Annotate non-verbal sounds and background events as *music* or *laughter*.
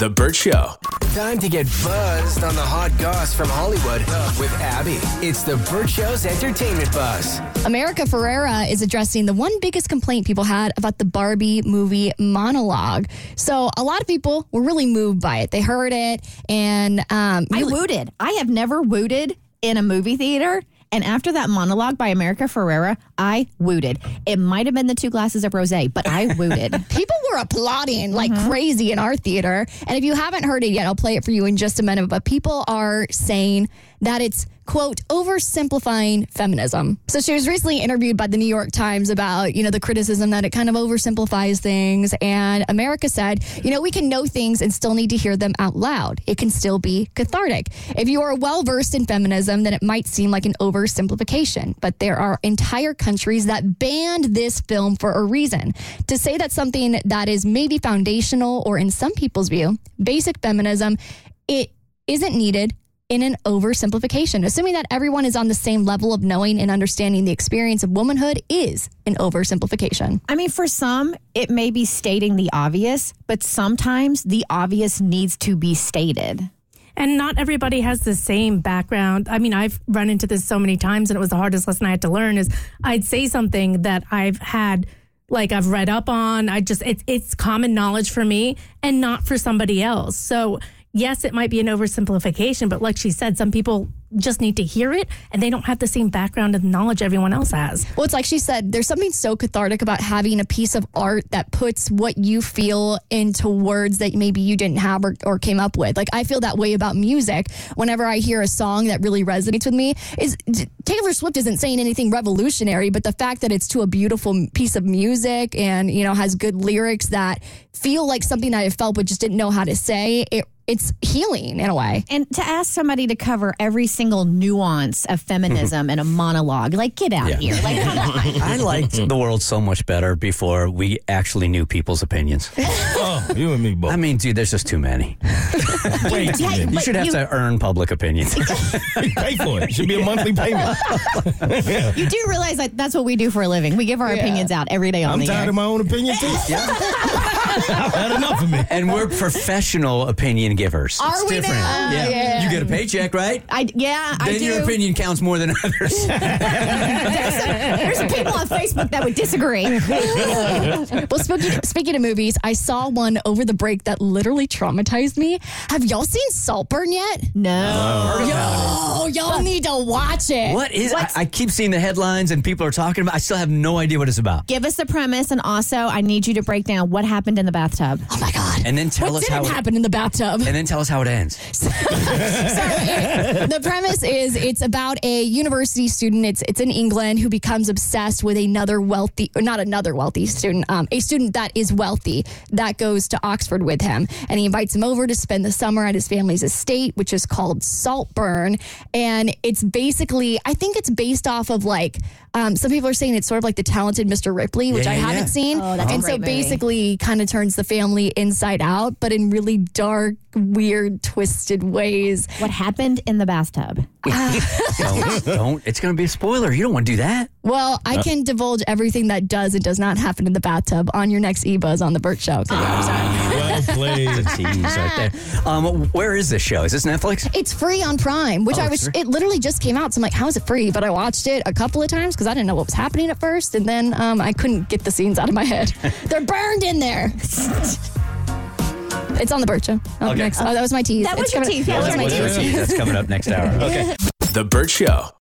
The Burt Show. Time to get buzzed on the hot goss from Hollywood with Abby. It's The Burt Show's entertainment buzz. America Ferrera is addressing the one biggest complaint people had about the Barbie movie monologue. So a lot of people were really moved by it. They heard it and um, I really- wooted. I have never wooted in a movie theater. And after that monologue by America Ferrera, I wooted. It might have been the two glasses of rosé, but I wooted. *laughs* people were applauding like Mm-hmm. crazy in our theater. And if you haven't heard it yet, I'll play it for you in just a minute. But people are saying that it's, quote, oversimplifying feminism. So she was recently interviewed by the New York Times about, you know, the criticism that it kind of oversimplifies things. And America said, you know, we can know things and still need to hear them out loud. It can still be cathartic. If you are well versed in feminism, then it might seem like an oversimplification. But there are entire countries that banned this film for a reason. To say that something that is maybe foundational or in some people's view, basic feminism, it isn't needed in an oversimplification. Assuming that everyone is on the same level of knowing and understanding the experience of womanhood is an oversimplification. I mean, for some, it may be stating the obvious, but sometimes the obvious needs to be stated. And not everybody has the same background. I mean, I've run into this so many times, and it was the hardest lesson I had to learn. Is I'd say something that I've had, like I've read up on. I just it's it's common knowledge for me, and not for somebody else. So yes, it might be an oversimplification, but like she said, some people just need to hear it, and they don't have the same background and knowledge everyone else has. Well, it's like she said, there's something so cathartic about having a piece of art that puts what you feel into words that maybe you didn't have or, or came up with. Like, I feel that way about music. Whenever I hear a song that really resonates with me, is Taylor Swift isn't saying anything revolutionary, but the fact that it's to a beautiful piece of music and, you know, has good lyrics that feel like something I felt but just didn't know how to say, it, it's healing in a way. And to ask somebody to cover every single nuance of feminism in a monologue, like get out here. Like, come on. *laughs* I liked the world so much better before we actually knew people's opinions. *laughs* Oh, you and me both. I mean, dude, there's just too many. Way too many. You should have you- to earn public opinion. *laughs* You pay for it. It should be a monthly payment. You do realize that that's what we do for a living. We give our opinions out every day on the. I'm tired air. of my own opinion too. *laughs* I've had enough of me. and we're professional opinion givers. Are it's we different. now? Yeah. Yeah. You get a paycheck, right? I, yeah, I then do. your opinion counts more than others. *laughs* There's some, there's some people on Facebook that would disagree. *laughs* Well, speaking, speaking of movies, I saw one over the break that literally traumatized me. Have y'all seen Saltburn yet? No. Yo, y'all need to watch it. what is? I, I keep seeing the headlines and people are talking about. I still have no idea what it's about. Give us the premise, and also I need you to break down what happened in the bathtub. Oh my god! And then tell what us how didn't it- happen in the bathtub. And then tell us how it ends. *laughs* so it- the premise is it's about a university student. It's it's in England who becomes obsessed with another wealthy, or not another wealthy student, um, a student that is wealthy that goes to Oxford with him, and he invites him over to spend the summer at his family's estate, which is called Saltburn, and it's basically I think it's based off of like um, some people are saying it's sort of like the talented Mr. Ripley, which Yeah, I yeah, haven't yeah. seen, Oh, that's a and great so movie. basically kind of turns the family inside out, but in really dark, weird, twisted ways. What happened in the bathtub? *laughs* don't, don't. It's going to be a spoiler. You don't want to do that. Well, I can divulge everything that does and does not happen in the bathtub on your next e-buzz on the Burt Show. *laughs* Well played. Tease right *laughs* there. Um, where is this show? Is this Netflix? It's free on Prime, which Oh, I it's was. free? It literally just came out, so I'm like, "How is it free?" But I watched it a couple of times because I didn't know what was happening at first, and then um, I couldn't get the scenes out of my head. *laughs* They're burned in there. *laughs* it's on the Burt Show. Up Okay. next. Oh, that was my tease. That was It's your coming- tease. That Yeah, was that my was your tease. That's coming up next hour. Okay. The Burt Show.